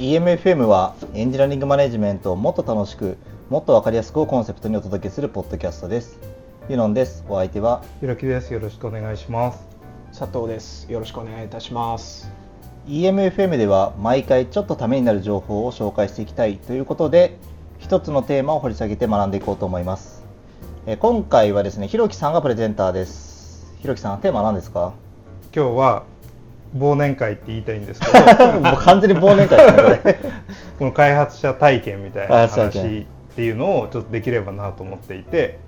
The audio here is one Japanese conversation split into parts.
EMFM はエンジニアリングマネジメントをもっと楽しくもっと分かりやすくをコンセプトにお届けするポッドキャストです。ユノンです。お相手はひろきです。よろしくお願いします。佐藤です。よろしくお願いいたします。EMFM では毎回ちょっとためになる情報を紹介していきたいということで一つのテーマを掘り下げて学んでいこうと思います。え今回はですねひろきさんがプレゼンターです。ひろきさんテーマは何ですか？今日は忘年会って言いたいんですけど もう完全に忘年会ですね。この開発者体験みたいな話っていうのをちょっとできればなと思っていて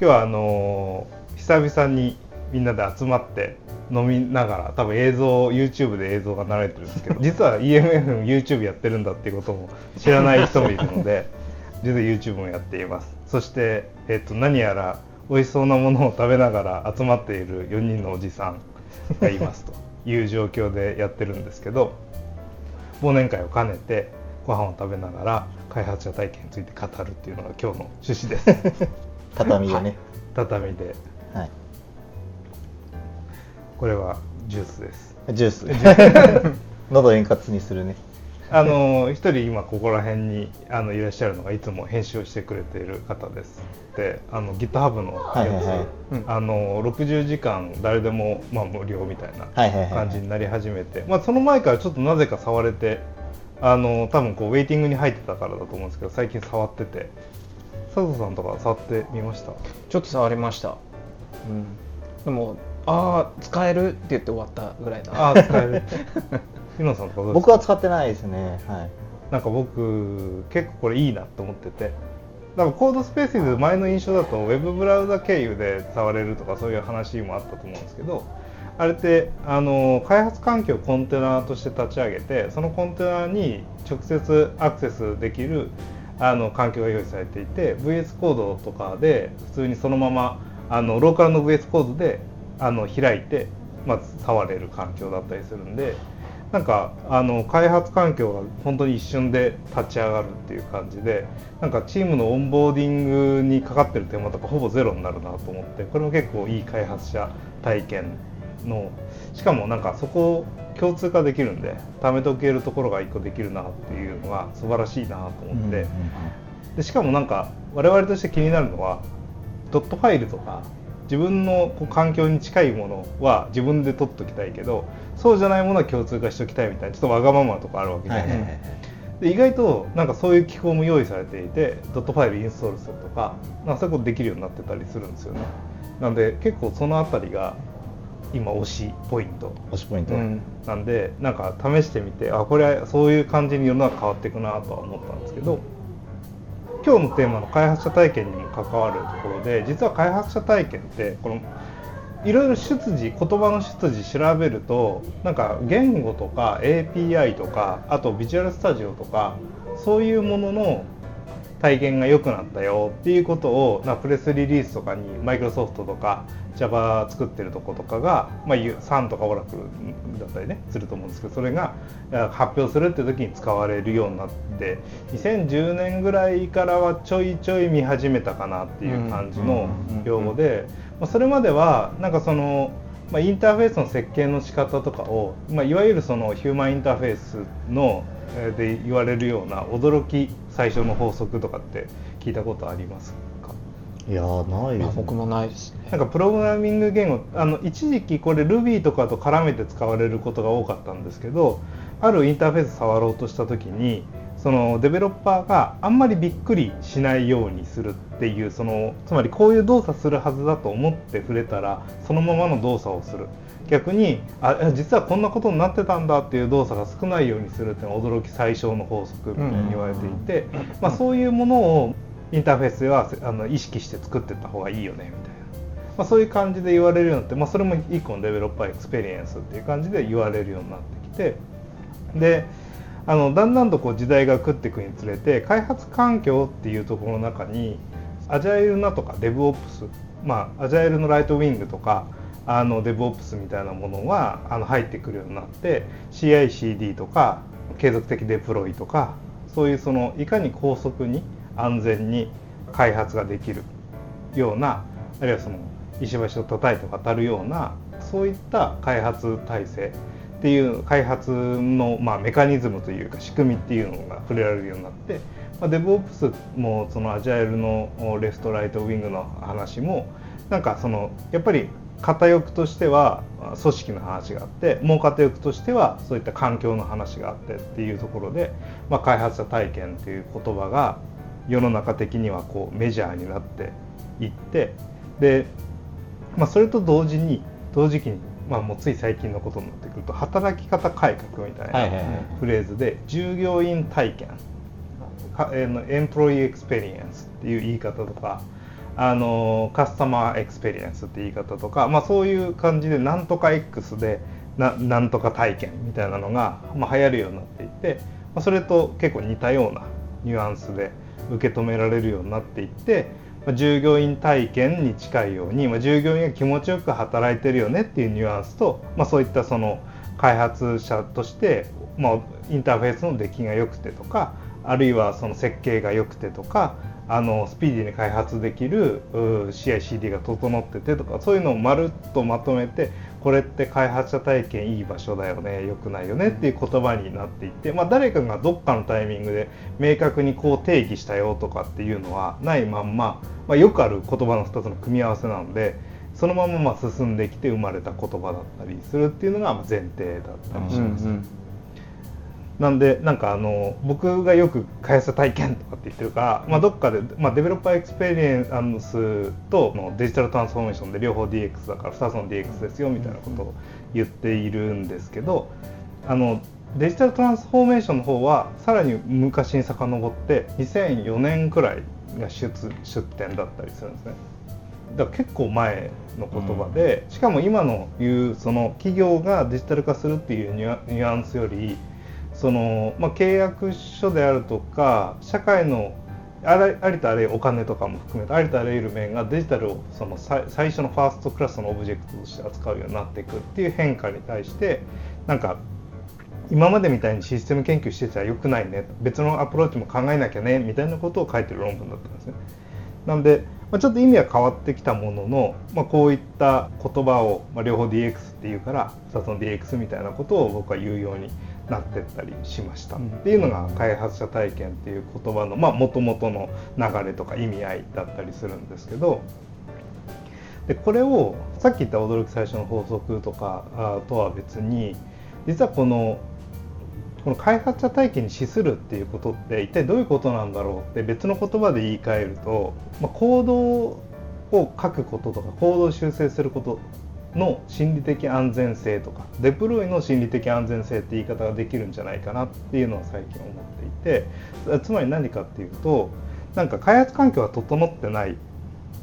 今日はあのー、久々にみんなで集まって飲みながら多分映像 YouTube で映像が流れてるんですけど 実は EMF も YouTube やってるんだっていうことも知らない人もいるので実は YouTube もやっています。そして、えっと、何やら美味しそうなものを食べながら集まっている4人のおじさんがいますという状況でやってるんですけど忘年会を兼ねてご飯を食べながら開発者体験について語るっていうのが今日の趣旨です。畳でね、はい、畳で、はい、これはジュースです。ジュース。喉円滑にするねあの一人今ここら辺にあのいらっしゃるのがいつも編集をしてくれている方です。であの GitHub のやつ、はいはいはい、あの60時間誰でも、まあ、無料みたいな感じになり始めて、まあ、その前からちょっとなぜか触れてあの多分こうウェイティングに入ってたからだと思うんですけど最近触ってて。佐藤さんとか触ってみました？ちょっと触りました、うん、でもああ使えるって言って終わったぐらいなああ使える 日野さん僕は使ってないですね。はい。なんか僕結構これいいなと思ってて。だからコードスペースで前の印象だとウェブブラウザ経由で触れるとかそういう話もあったと思うんですけどあれってあの開発環境をコンテナとして立ち上げてそのコンテナに直接アクセスできるあの環境が用意されていて VS コードとかで普通にそのままあのローカルの VS コードであの開いて、まあ、触れる環境だったりするんでなんかあの開発環境が本当に一瞬で立ち上がるっていう感じでなんかチームのオンボーディングにかかってる手間とかほぼゼロになるなと思ってこれも結構いい開発者体験のしかもなんかそこを共通化できるんで貯めておけるところが1個できるなっていうのが素晴らしいなと思って、でしかもなんか我々として気になるのはドットファイルとか自分のこう環境に近いものは自分で取っときたいけどそうじゃないものは共通化しておきたいみたいなちょっとわがままとかあるわけじゃないですか。で意外となんかそういう機構も用意されていてドットファイルインストールするとかなんかそういうことできるようになってたりするんですよね。なんで結構その辺りが今推しポイント推しポイント、うん、なんでなんか試してみてあこれはそういう感じに世の中変わっていくなとは思ったんですけど今日のテーマの開発者体験にも関わるところで実は開発者体験ってこのいろいろ出自言葉の出自調べるとなんか言語とか API とかあとビジュアルスタジオとかそういうものの体験が良くなったよっていうことをなプレスリリースとかにマイクロソフトとか Java 作ってるとことかが、まあ、3とかオラクルだったりねすると思うんですけどそれが発表するって時に使われるようになって2010年ぐらいからはちょいちょい見始めたかなっていう感じの用語でそれまではなんかそのまあ、インターフェースの設計の仕方とかを、まあ、いわゆるそのヒューマンインターフェースので言われるような驚き最初の法則とかって聞いたことありますか？いやない。です、ね、僕もないですね。なんかプログラミング言語あの一時期これ Ruby とかと絡めて使われることが多かったんですけどあるインターフェース触ろうとした時にそのデベロッパーがあんまりびっくりしないようにするっていうそのつまりこういう動作するはずだと思って触れたらそのままの動作をする逆にあ実はこんなことになってたんだっていう動作が少ないようにするっていうのは驚き最小の法則みたいに言われていて、まあ、そういうものをインターフェースではあの意識して作ってった方がいいよねみたいな、まあ、そういう感じで言われるようになって、まあ、それも一個の developer experience っていう感じで言われるようになってきてであのだんだんとこう時代が下っていくにつれて開発環境っていうところの中にアジャイルなとかデブオプスまあアジャイルのライトウィングとかあの DevOps みたいなものがあの入ってくるようになって CI/CD とか継続的デプロイとかそういうそのいかに高速に安全に開発ができるようなあるいはその石橋を叩いて渡るようなそういった開発体制っていう開発の、まあ、メカニズムというか仕組みっていうのが触れられるようになって、まあ、DevOps もそのアジャイルのレフトライトウィングの話もなんかそのやっぱり片翼としては組織の話があってもう片翼としてはそういった環境の話があってっていうところで、まあ、開発者体験という言葉が世の中的にはこうメジャーになっていってで、まあ、それと同時に同時期に、まあ、もうつい最近のことになってくると働き方改革みたいなフレーズで従業員体験 employee experience っていう言い方とかあの customer experience って言い方とか、まあ、そういう感じでなんとか X でななんとか体験みたいなのが、まあ、流行るようになっていて、まあ、それと結構似たようなニュアンスで受け止められるようになっていって、まあ、従業員体験に近いように、まあ、従業員が気持ちよく働いてるよねっていうニュアンスと、まあ、そういったその開発者として、まあ、インターフェースの出来が良くてとかあるいはその設計が良くてとかあのスピーディーに開発できる CICD が整っててとかそういうのをまるっとまとめてこれって開発者体験いい場所だよね良くないよねっていう言葉になっていって、まあ、誰かがどっかのタイミングで明確にこう定義したよとかっていうのはないまんま、まあ、よくある言葉の2つの組み合わせなのでそのままま進んできて生まれた言葉だったりするっていうのが前提だったりします。うんうんなんでなんかあの僕がよく開発者体験とかって言ってるから、まあ、どっかで、まあ、 developer experience とのデジタルトランスフォーメーションで両方 DX だから2つの DX ですよみたいなことを言っているんですけどあのデジタルトランスフォーメーションの方はさらに昔に遡って2004年くらいが出出展だったりするんですね。だから結構前の言葉で、しかも今の言うその企業がデジタル化するっていうニュアンスよりその、まあ、契約書であるとか社会のあらありとあらゆるお金とかも含めてありとあらゆる面がデジタルをその最初のファーストクラスのオブジェクトとして扱うようになっていくっていう変化に対してなんか今までみたいにシステム研究してちゃよくないね別のアプローチも考えなきゃねみたいなことを書いてる論文だったんですね。なんで、まあ、ちょっと意味は変わってきたものの、まあ、こういった言葉を、まあ、両方 DX っていうから2つの DX みたいなことを僕は言うようになってったりしました、っていうのが開発者体験っていう言葉のもともとの流れとか意味合いだったりするんですけど。でこれをさっき言った驚き最初の法則とかとは別に実はこのこの開発者体験に資するっていうことって一体どういうことなんだろうって別の言葉で言い換えると、まあ、行動を書くこととか行動を修正することの心理的安全性とかデプロイの心理的安全性って言い方ができるんじゃないかなっていうのは最近思っていてつまり何かっていうとなんか開発環境が整ってない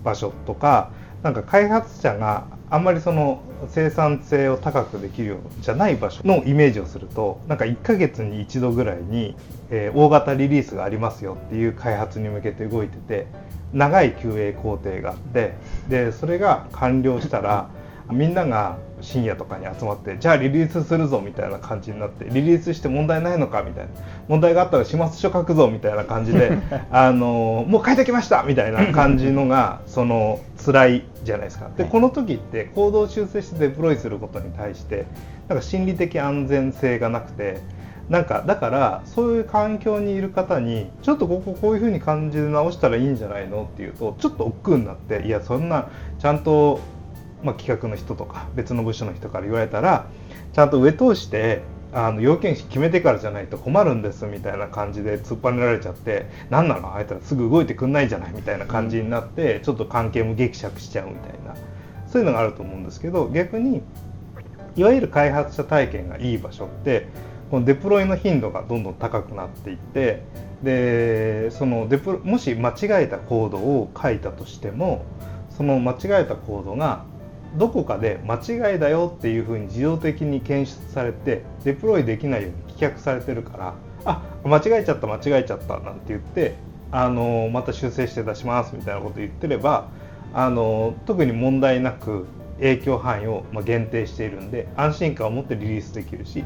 場所とかなんか開発者があんまりその生産性を高くできるようじゃない場所のイメージをするとなんか1ヶ月に1度ぐらいに、えー、大型リリースがありますよっていう開発に向けて動いてて長い QA 工程があってでそれが完了したらみんなが深夜とかに集まってじゃあリリースするぞみたいな感じになってリリースして問題ないのかみたいな問題があったら始末書書くぞみたいな感じで あのもう書いてきましたみたいな感じのが その辛いじゃないですか。でこの時って行動修正してデプロイすることに対してなんか心理的安全性がなくてなんかだからそういう環境にいる方にちょっとこここういうふうに感じで直したらいいんじゃないのっていうとちょっと億劫になっていやそんなちゃんとまあ、企画の人とか別の部署の人から言われたらちゃんと上通してあの要件決めてからじゃないと困るんですみたいな感じで突っ張られちゃって何なの？あいたらすぐ動いてくんないじゃないみたいな感じになって、ちょっと関係もぎくしゃくしちゃうみたいなそういうのがあると思うんですけど逆にいわゆる開発者体験がいい場所ってこのデプロイの頻度がどんどん高くなっていってでそのデプもし間違えたコードを書いたとしてもその間違えたコードがどこかで間違いだよっていうふうに自動的に検出されてデプロイできないように棄却されてるからあ間違えちゃった間違えちゃったなんて言ってあのまた修正して出しますみたいなこと言ってればあの特に問題なく影響範囲を限定しているんで安心感を持ってリリースできるし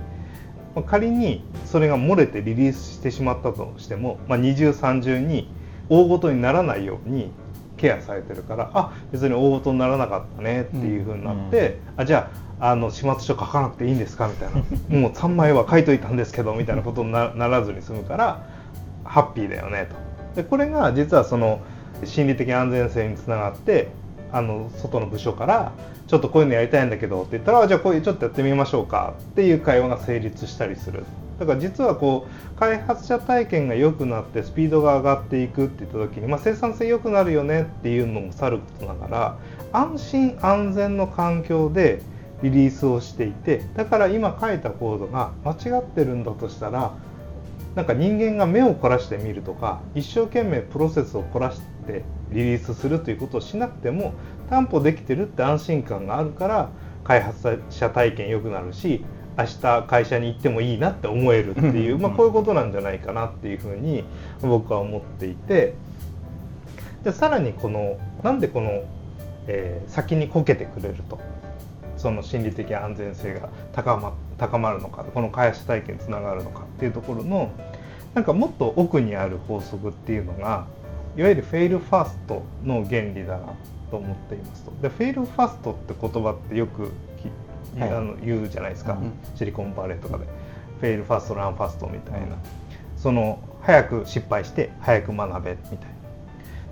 仮にそれが漏れてリリースしてしまったとしても、まあ、二重三重に大ごとにならないようにケアされてるからあ別に大事にならなかったねっていうふうになって、うん、あじゃあの始末書書かなくていいんですか？みたいな。もう3枚は書いといたんですけどみたいなことになならずに済むからハッピーだよねと。でこれが実はその心理的安全性につながってあの外の部署からちょっとこういうのやりたいんだけどって言ったらじゃあこういうちょっとやってみましょうかっていう会話が成立したりするだから実はこう開発者体験が良くなってスピードが上がっていくって言った時に、まあ、生産性良くなるよねっていうのもさることながら安心安全の環境でリリースをしていてだから今書いたコードが間違ってるんだとしたらなんか人間が目を凝らしてみるとか一生懸命プロセスを凝らしてリリースするということをしなくても担保できてるって安心感があるから開発者体験良くなるし明日会社に行ってもいいなって思えるっていう、まあ、こういうことなんじゃないかなっていうふうに僕は思っていてでさらにこのなんでこの、えー、先にこけてくれるとその心理的安全性が高ま高まるのかこの開発体験につながるのかっていうところのなんかもっと奥にある法則っていうのがいわゆる fail fast の原理だなと思っていますと。で fail fast って言葉ってよくあの言うじゃないですか、うん、シリコンバレーとかで。 fail fast learn fast みたいな、うん、その早く失敗して早く学べみたいな。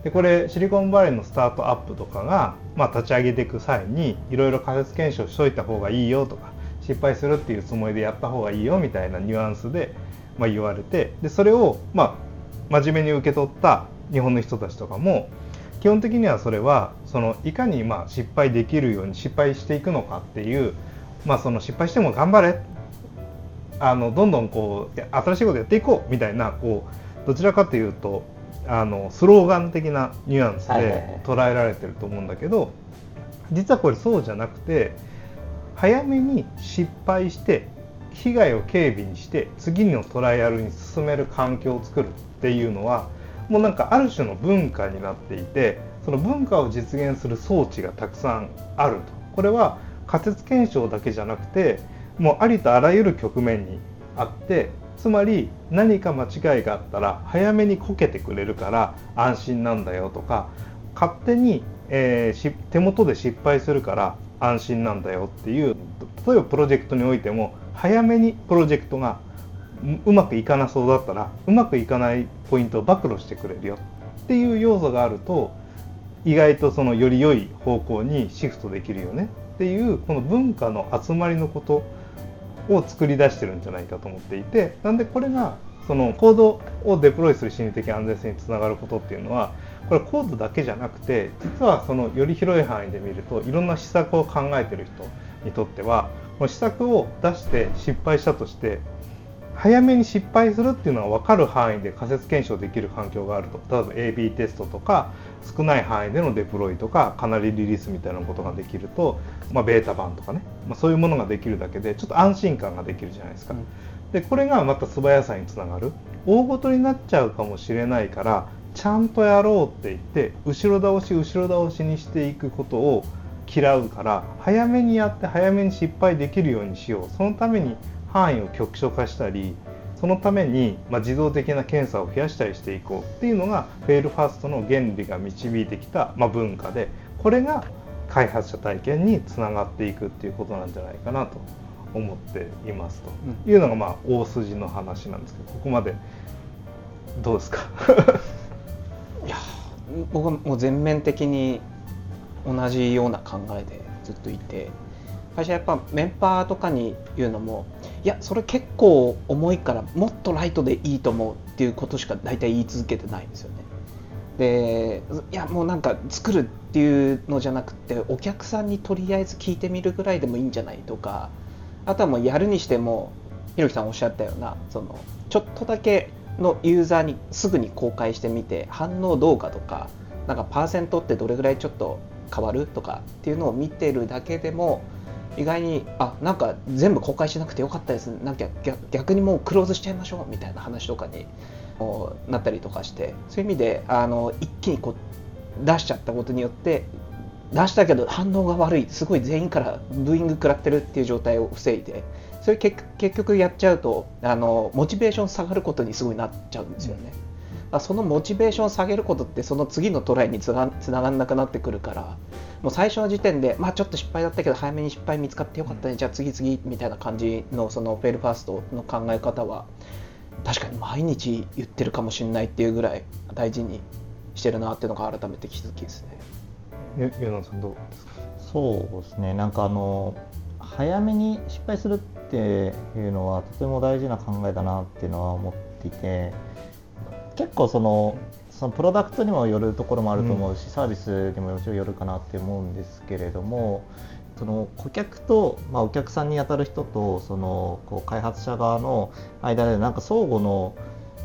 でこれシリコンバレーのスタートアップとかが、まあ、立ち上げていく際にいろいろ仮説検証しといた方がいいよとか失敗するっていうつもりでやった方がいいよみたいなニュアンスで、まあ、言われてでそれを、まあ、真面目に受け取った日本の人たちとかも基本的にはそれはそのいかにまあ失敗できるように失敗していくのかっていう、まあ、その失敗しても頑張れ。あのどんどんこう新しいことやっていこうみたいなこうどちらかというとあのスローガン的なニュアンスで捉えられてると思うんだけど、実はこれそうじゃなくて早めに失敗して被害を軽微にして次のトライアルに進める環境を作るっていうのはもうなんかある種の文化になっていてその文化を実現する装置がたくさんあると。これは仮説検証だけじゃなくてもうありとあらゆる局面にあってつまり何か間違いがあったら早めにこけてくれるから安心なんだよとか勝手に、えー、手元で失敗するから安心なんだよっていう例えばプロジェクトにおいても早めにプロジェクトがうまくいかなそうだったらうまくいかないポイントを暴露してくれるよ。っていう要素があると意外とそのより良い方向にシフトできるよね。っていうこの文化の集まりのことを作り出してるんじゃないかと思っていてなんでこれがそのコードをデプロイする心理的安全性につながることっていうのはこれコードだけじゃなくて実はそのより広い範囲で見るといろんな施策を考えてる人にとってはこの施策を出して失敗したとして早めに失敗するっていうのは分かる範囲で仮説検証できる環境があると。例えば AB テストとか少ない範囲でのデプロイとかかなりリリースみたいなことができると、まあ、ベータ版とかね、まあ、そういうものができるだけでちょっと安心感ができるじゃないですか。うん、でこれがまた素早さにつながる。大ごとになっちゃうかもしれないからちゃんとやろうって言って後ろ倒し後ろ倒しにしていくことを嫌うから早めにやって早めに失敗できるようにしよう。そのために範囲を局所化したりそのために、まあ、自動的な検査を増やしたりしていこうっていうのがフェイルファーストの原理が導いてきた、まあ、文化でこれが開発者体験につながっていくっていうことなんじゃないかなと思っていますと。いうのがまあ大筋の話なんですけどここまでどうですか？いや僕はもう全面的に同じような考えでずっといて会社やっぱメンバーとかに言うのもいやそれ結構重いからもっとライトでいいと思うっていうことしか大体言い続けてないんですよね。でいやもうなんか作るっていうのじゃなくてお客さんにとりあえず聞いてみるぐらいでもいいんじゃないとかあとはもうやるにしてもひろきさんおっしゃったようなそのちょっとだけのユーザーにすぐに公開してみて反応どうかとかなんかパーセントってどれぐらいちょっと変わるとかっていうのを見てるだけでも意外にあなんか全部公開しなくてよかったです。なんか逆にもうクローズしちゃいましょうみたいな話とかになったりとかして。そういう意味であの一気にこう出しちゃったことによって出したけど反応が悪い。すごい全員からブーイング食らってるっていう状態を防いで。それ結結局やっちゃうとあのモチベーション下がることにすごいなっちゃうんですよね。あそのモチベーションを下げることってその次のトライにつなつながんなくなってくるから。もう最初の時点で、まあ、ちょっと失敗だったけど早めに失敗見つかってよかったね、じゃあ次々みたいな感じのそのフェイルファーストの考え方は確かに毎日言ってるかもしれないっていうぐらい大事にしてるなっていうのが改めて気づきですね。ゆゆなさんどう？ですかそうですね。なんかあの早めに失敗するっていうのはとても大事な考えだなっていうのは思っていて結構そのそのプロダクトにもよるところもあると思うし、サービスにももちろんよるかなって思うんですけれどもその顧客と、まあ、お客さんに当たる人とそのこう開発者側の間でなんか相互の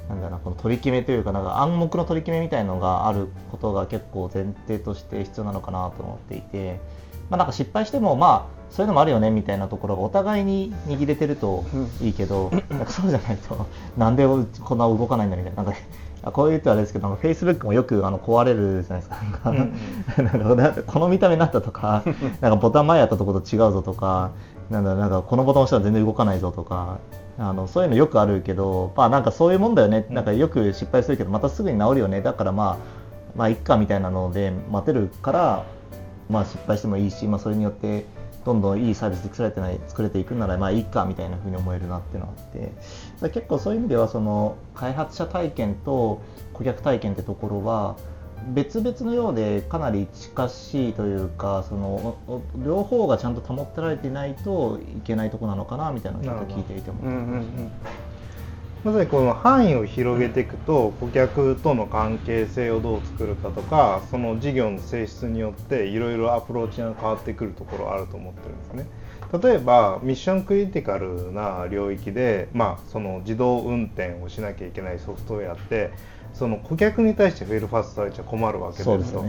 なんだなこの取り決めというかなんか暗黙の取り決めみたいのがあることが結構前提として必要なのかなと思っていて、まあ、なんか失敗してもまあそういうのもあるよねみたいなところがお互いに握れてるといいけど、なんかそうじゃないとなんでこんな動かないんだみたいななんかあこう言うとあれですけど、フェイスブックもよくあの壊れるじゃないですか。なんかこの見た目になったとか、なんかボタン前やったところと違うぞとか、なんだなんかこのボタン押したら全然動かないぞとか、あのそういうのよくあるけど、まあなんかそういうもんだよね。なんかよく失敗するけど、またすぐに治るよね。だからまあまあいっかみたいなので待てるから、まあ失敗してもいいし、まあそれによってどんどんいいサービス作られてない作れていくならまあいいかみたいなふうに思えるなっていうのがあって結構そういう意味ではその開発者体験と顧客体験ってところは別々のようでかなり近しいというかその両方がちゃんと保ってられていないといけないとこなのかなみたいなのをちょっと聞いていても。まさにこの範囲を広げていくと顧客との関係性をどう作るかとかその事業の性質によっていろいろアプローチが変わってくるところあると思ってるんですね。例えばミッションクリティカルな領域で、まあ、その自動運転をしなきゃいけないソフトウェアってその顧客に対してフェイルファーストされちゃ困るわけですよ。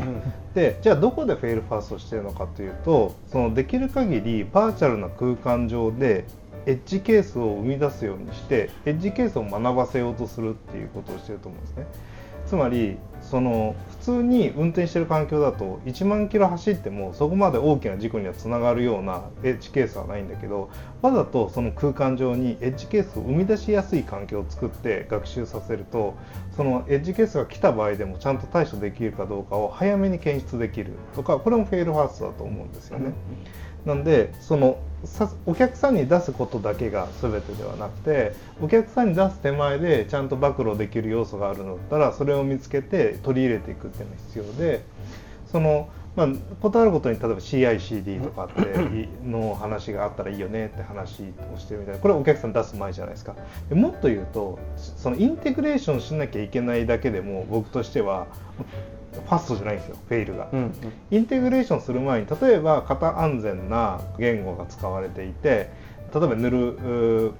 で、ね、じゃあどこでフェイルファーストしてるのかというとそのできる限りバーチャルな空間上でエッジケースを生み出すようにしてエッジケースを学ばせようとするっていうことをしてると思うんですねつまりその普通に運転してる環境だと1万キロ走ってもそこまで大きな事故にはつながるようなエッジケースはないんだけどわざとその空間上にエッジケースを生み出しやすい環境を作って学習させるとそのエッジケースが来た場合でもちゃんと対処できるかどうかを早めに検出できるとかこれもフェイルファーストだと思うんですよね。なんでそのお客さんに出すことだけが全てではなくてお客さんに出す手前でちゃんと暴露できる要素があるのだったらそれを見つけて取り入れていくっていうのが必要でそのまあ、ことあることに例えば CICD とかっての話があったらいいよねって話をしてるみたいなこれお客さん出す前じゃないですか。でもっと言うとそのインテグレーションしなきゃいけないだけでも僕としてはファストじゃないんですよフェイルが、うんうん、インテグレーションする前に例えば型安全な言語が使われていて例えば塗る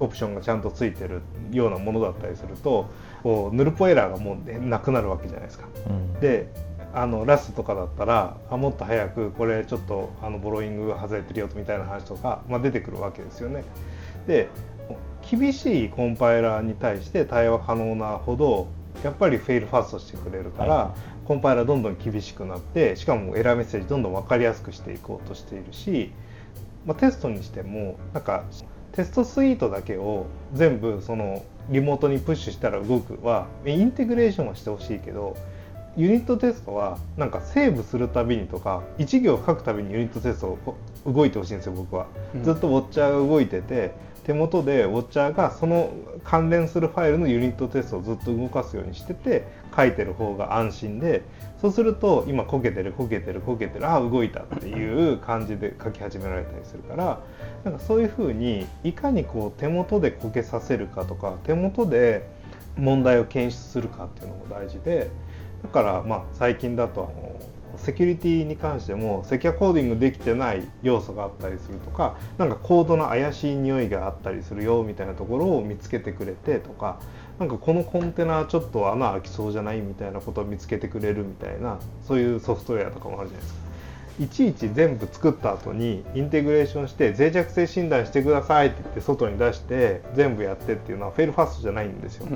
オプションがちゃんとついてるようなものだったりするとこう塗るポエラーがもうなくなるわけじゃないですか。うん、であのラストとかだったらあもっと早くこれちょっとあのボローイングが外れてるよみたいな話とか、まあ、出てくるわけですよね。で厳しいコンパイラーに対して対話可能なほどやっぱりフェイルファーストしてくれるから、はい、コンパイラーどんどん厳しくなってしかもエラーメッセージどんどん分かりやすくしていこうとしているし、まあ、テストにしてもなんかテストスイートだけを全部そのリモートにプッシュしたら動くはインテグレーションはしてほしいけどユニットテストはなんかセーブするたびにとか1行書くたびにユニットテスト動いてほしいんですよ僕は、ずっとウォッチャーが動いてて手元でウォッチャーがその関連するファイルのユニットテストをずっと動かすようにしてて書いてる方が安心でそうすると今こけてるこけてるこけてるああ動いたっていう感じで書き始められたりするからなんかそういうふうにいかにこう手元でこけさせるかとか手元で問題を検出するかっていうのも大事でだからまあ最近だとあのセキュリティに関しても secure coding できてない要素があったりするとかなんかコードの怪しい匂いがあったりするよみたいなところを見つけてくれてとかなんかこのコンテナちょっと穴開きそうじゃないみたいなことを見つけてくれるみたいなそういうソフトウェアとかもあるじゃないですか。いちいち全部作った後にインテグレーションして脆弱性診断してくださいって言って外に出して全部やってっていうのは fail fast じゃないんですよ。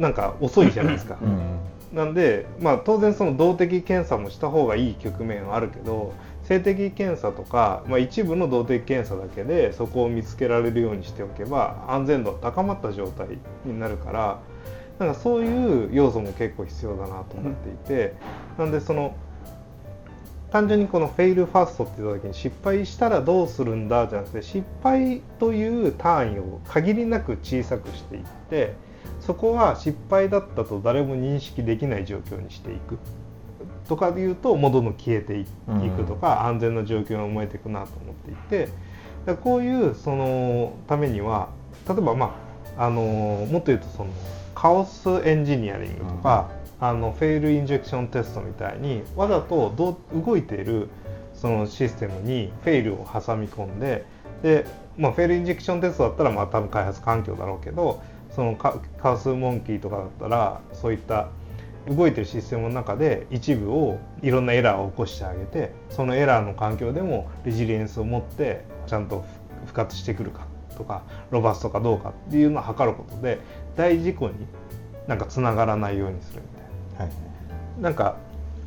なんか遅いじゃないですか。うんなんで、まあ、当然その動的検査もした方がいい局面はあるけど性的検査とか、まあ、一部の動的検査だけでそこを見つけられるようにしておけば安全度は高まった状態になるからなんかそういう要素も結構必要だなと思っていて、なんでその単純にこのフェイルファーストって言った時に失敗したらどうするんだじゃなくて失敗という単位を限りなく小さくしていってそこは失敗だったと誰も認識できない状況にしていく。とかでいうともうどんどん消えていくとか、安全な状況に思えていくなと思っていてこういうそのためには例えばまああのもっと言うとそのカオスエンジニアリングとか、あのフェイルインジェクションテストみたいにわざとどう動いているそのシステムにフェイルを挟み込んでで、まあ、フェイルインジェクションテストだったらまあ多分開発環境だろうけどそのカカオスモンキーとかだったらそういった動いてるシステムの中で一部をいろんなエラーを起こしてあげてそのエラーの環境でもレジリエンスを持ってちゃんと復活してくるかとかロバストかどうかっていうのを測ることで大事故になんかつながらないようにするみたいな。はい、なんか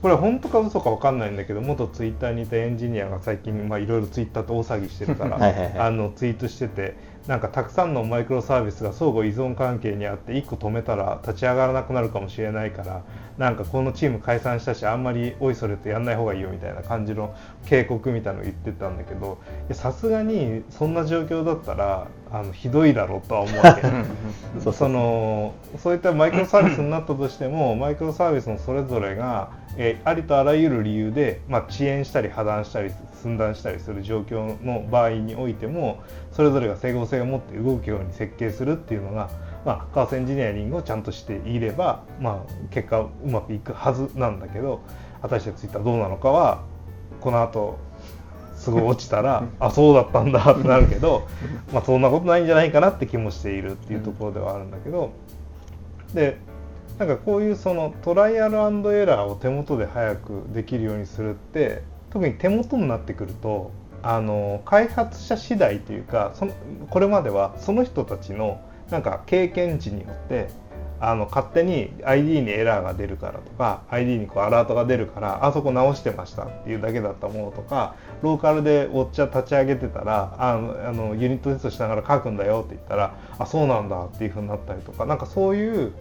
これは本当か嘘か分かんないんだけど元ツイッターにいたエンジニアが最近いろいろツイッターと大騒ぎしてるからあのツイートしててなんかたくさんのマイクロサービスが相互依存関係にあって1個止めたら立ち上がらなくなるかもしれないからなんかこのチーム解散したしあんまりおいそれとやんない方がいいよみたいな感じの警告みたいなのを言ってたんだけどさすがにそんな状況だったらあのひどいだろうとは思うわけ そそのそういったマイクロサービスになったとしてもマイクロサービスのそれぞれが、えー、ありとあらゆる理由で、まあ、遅延したり破断したり寸断したりする状況の場合においてもそれぞれが整合性を持って動くように設計するっていうのがまあ、カースエンジニアリングをちゃんとしていれば、まあ、結果うまくいくはずなんだけど果たしてツイッターどうなのかはこの後すごい落ちたら あそうだったんだってなるけど、まあ、そんなことないんじゃないかなって気もしているっていうところではあるんだけどでなんかこういうそのトライアルエラーを手元で早くできるようにするって特に手元になってくるとあの開発者次第というかそのこれまではその人たちのなんか経験値によってあの勝手に ID にエラーが出るからとか ID にこうアラートが出るからあそこ直してましたっていうだけだったものとかローカルでおっちゃ立ち上げてたらあのあのユニットテストしながら書くんだよって言ったらあそうなんだっていうふうになったりとかなんかそういう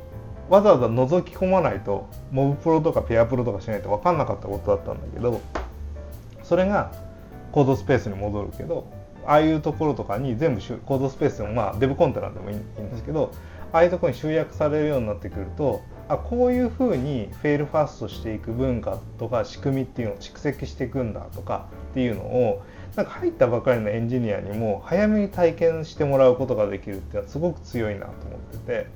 わざわざ覗き込まないとモブプロとかペアプロとかしないと分かんなかったことだったんだけどそれがコードスペースに戻るけどああいうところとかに全部コードスペースでもまあデブコンテナでもいいんですけどああいうところに集約されるようになってくるとあこういうふうにフェイルファーストしていく文化とか仕組みっていうのを蓄積していくんだとかっていうのをなんか入ったばかりのエンジニアにも早めに体験してもらうことができるっていうのはすごく強いなと思ってて、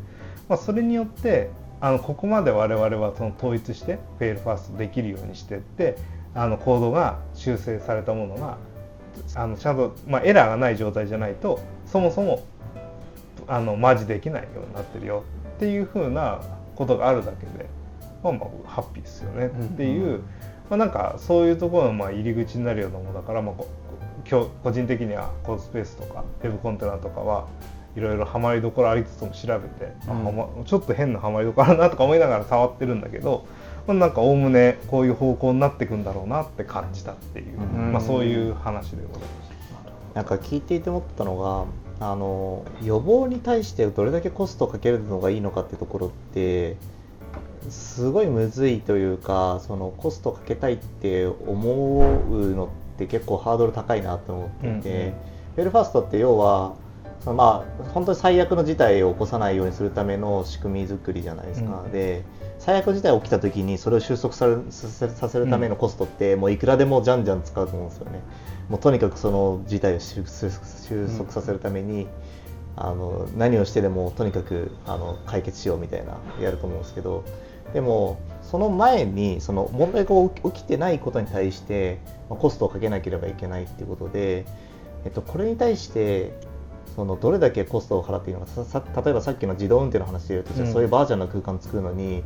まあ、それによってあのここまで我々はその統一してフェイルファーストできるようにしてってあのコードが修正されたものがあのちゃんと、まあ、エラーがない状態じゃないとそもそもあのマージできないようになってるよ。っていうふうなことがあるだけで、まあ、まあハッピーですよね。っていう、うんうん、まあ、なんかそういうところのまあ入り口になるようなものだから、まあ、個人的にはコードスペースとかウェブコンテナとかはいろいろハマりどころありつつも調べて、うん、ちょっと変なハマりどころあるなとか思いながら触ってるんだけどなんかおおむねこういう方向になっていくんだろうなって感じたっていう、まあ、そういう話でございました。なんか聞いていて思ったのがあの予防に対してどれだけコストをかけるのがいいのかってところってすごいむずいというかそのコストかけたいって思うのって結構ハードル高いなと思っていて、うんうん、ベルファストって要はまあ本当に最悪の事態を起こさないようにするための仕組み作りじゃないですか、うん、で最悪事態起きた時にそれを収束させさせるためのコストって、もういくらでもじゃんじゃん使うと思うんですよね。もうとにかくその事態を収束させるために、あの何をしてでもとにかくあの解決しようみたいなやると思うんですけど。でもその前にその問題が起きてないことに対してコストをかけなければいけないっていうことで、えっと、これに対してそのどれだけコストを払っていいのか。例えばさっきの自動運転の話でいうと、うん、そういうバーチャルな空間を作るのに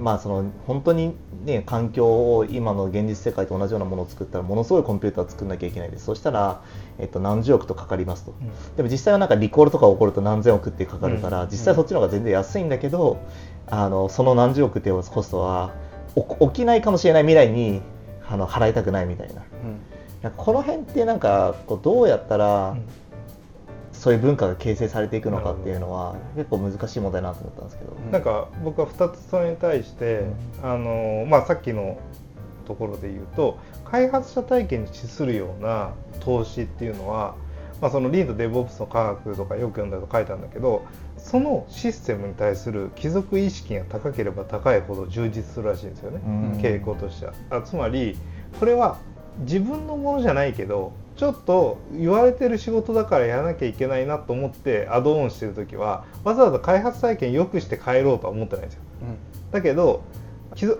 まあその本当にね環境を今の現実世界と同じようなものを作ったらものすごいコンピューターを作んなきゃいけないです。そしたら、えっと、何十億とかかりますと、うん、でも実際はなんかリコールとか起こると何千億ってかかるから、うん、実際そっちの方が全然安いんだけど、あのその何十億っていうコストは起きないかもしれない未来にあの払いたくないみたいな、この辺ってなんかこうどうやったら、そういう文化が形成されていくのかっていうのは結構難しい問題だなと思ったんですけど、なんか僕は2つそれに対して、あのまあ、さっきのところで言うと開発者体験に資するような投資っていうのは、まあ、そのリードデブオプスの科学とかよく読んだと書いてあるんだけどそのシステムに対する貴族意識が高ければ高いほど充実するらしいんですよね、うん。傾向としては。あつまりこれは自分のものじゃないけどちょっと言われてる仕事だからやらなきゃいけないなと思ってアドオンしてる時はわざわざ開発体験良くして帰ろうとは思ってないんですよ。だけど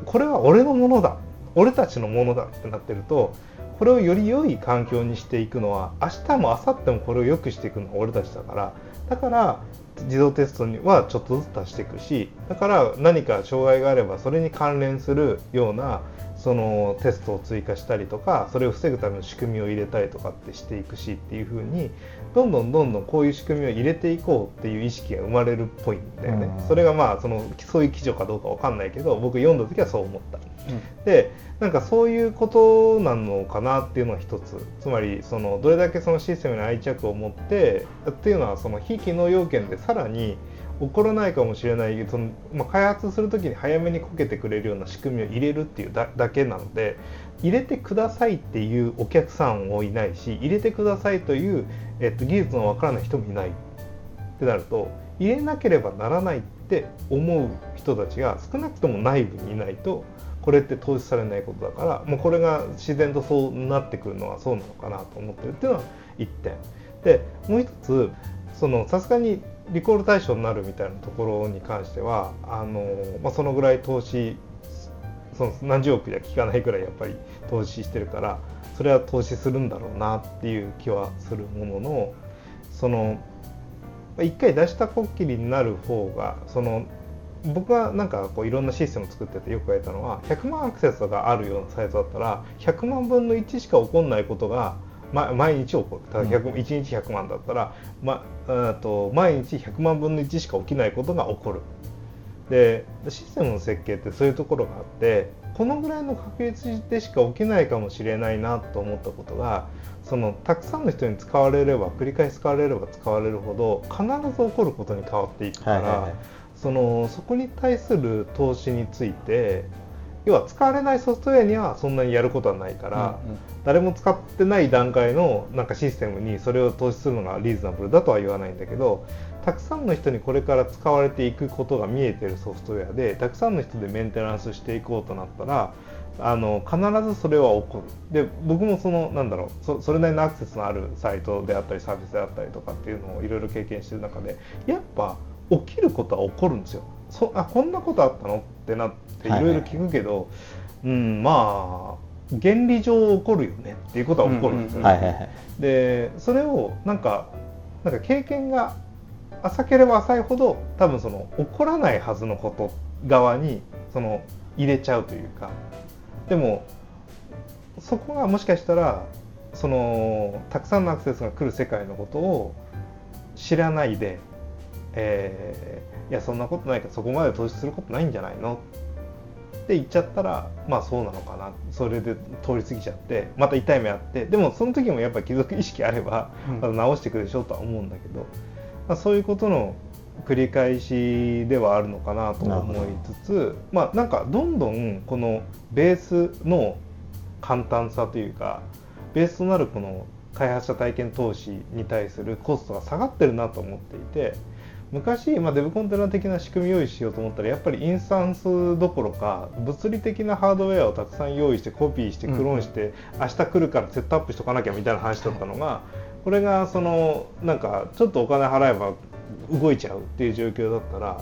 これは俺のものだ。俺たちのものだってなってるとこれをより良い環境にしていくのは明日も明後日もこれを良くしていくのは俺たちだから。だから自動テストにはちょっとずつ足していくしだから何か障害があればそれに関連するようなそのテストを追加したりとかそれを防ぐための仕組みを入れたりとかってしていくしっていう風にどんどんどんどんこういう仕組みを入れていこうっていう意識が生まれるっぽいんだよね。うん。それがまあそのそういう記事かどうかわかんないけど僕読んだ時はそう思った。でなんかそういうことなのかなっていうのは一つ。つまりそのどれだけそのシステムに愛着を持ってっていうのはその非機能要件でさらに起こらないかもしれないその、まあ、開発する時に早めにこけてくれるような仕組みを入れるっていうだけなので入れてくださいっていうお客さんもいないし入れてくださいという、えっと、技術のわからない人もいないってなると入れなければならないって思う人たちが少なくとも内部にいないとこれって投資されないことだからもうこれが自然とそうなってくるのはそうなのかなと思ってるっていうのは1点。でもう一つそのさすがにリコール対象になるみたいなところに関してはあの、まあ、そのぐらい投資その何十億じゃ効かないぐらいやっぱり投資してるからそれは投資するんだろうなっていう気はするもののその一回出したこっきりになる方がその僕はなんかこういろんなシステムを作っててよく言われたのは100万アクセスがあるようなサイトだったら100万分の1しか起こんないことがま毎日起こる。ただ100 1日100万だったら、ま、あと毎日100万分の1しか起きないことが起こる。でシステムの設計ってそういうところがあってこのぐらいの確率でしか起きないかもしれないなと思ったことがそのたくさんの人に使われれば繰り返し使われれば使われるほど必ず起こることに変わっていくから、そのそこに対する投資について要は使われないソフトウェアにはそんなにやることはないから、誰も使ってない段階のなんかシステムにそれを投資するのがリーズナブルだとは言わないんだけどたくさんの人にこれから使われていくことが見えてるソフトウェアでたくさんの人でメンテナンスしていこうとなったらあの必ずそれは起こる。で僕もそのなんだろうそそれなりのアクセスのあるサイトであったりサービスであったりとかっていうのをいろいろ経験してる中でやっぱ起きることは起こるんですよそあこんなことあったの？ってなっていろいろ聞くけど、うんまあ原理上起こるよねっていうことは起こるんですよね。はいはいはい。でそれをなんかなんか経験が浅ければ浅いほど多分その起こらないはずのこと側にその入れちゃうというか。でもそこがもしかしたらそのたくさんのアクセスが来る世界のことを知らないで、えーいやそんなことないからそこまで投資することないんじゃないの？って言っちゃったらまあそうなのかな。それで通り過ぎちゃってまた痛い目あって。でもその時もやっぱり貴族意識あればうん。また直していくでしょうとは思うんだけど、まあ、そういうことの繰り返しではあるのかなと思いつつまあなんかどんどんこのベースの簡単さというかベースとなるこの開発者体験投資に対するコストが下がってるなと思っていて昔、まあ、デブコンテナ的な仕組み用意しようと思ったらやっぱりインスタンスどころか物理的なハードウェアをたくさん用意してコピーしてクローンして、明日来るからセットアップしとかなきゃみたいな話だったのが、これがそのなんかちょっとお金払えば動いちゃうっていう状況だったら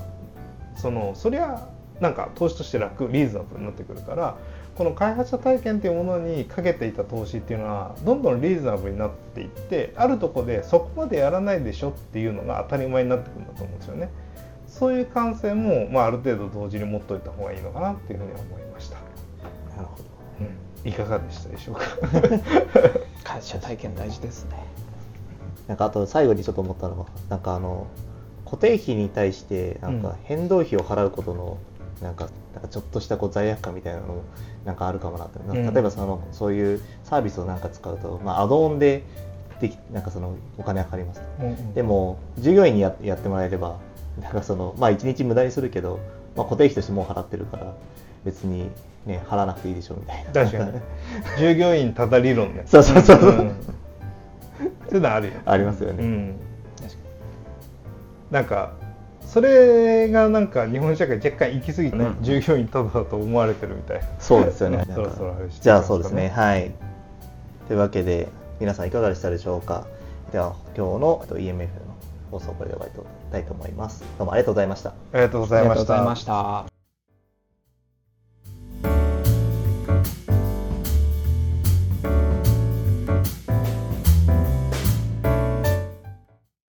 そのそりゃなんか投資として楽リーズナブルになってくるからこの開発者体験っていうものにかけていた投資っていうのはどんどんリーズナブルになっていってあるとこでそこまでやらないでしょっていうのが当たり前になってくるんだと思うんですよね。そういう感性も、まあ、ある程度同時に持っといた方がいいのかなっていうふうには思いました。なるほどうん、いかがでしたでしょうか？会社体験大事ですね なんかあと最後にちょっと思ったのはなんかあの固定費に対してなんうんか変動費を払うことのなんかなんかちょっとしたこう罪悪感みたいなのもなんかあるかもなって、うん。例えばそのそういうサービスをなんか使うと、まあ、アドオンでできなんかそのお金がかかります。とうんうん。でも従業員にややってもらえればなんかそのまあ1日無駄にするけど、まあ、固定費としてもう払ってるから別にね払わなくていいでしょみたいな。確かに。従業員ただ理論ね。そうそうそうそう。ん。そういうのあるよ。ありますよね、うん。確かなんかそれがなんか日本社会若干行き過ぎてね、うん従業員ただだと思われてるみたいなそうですよね。そろそろじゃあそうですね。はい。というわけで皆さんいかがでしたでしょうか？では今日のえっと EMF の放送これで終わりたいと思います。どうもありがとうございました。ありがとうございました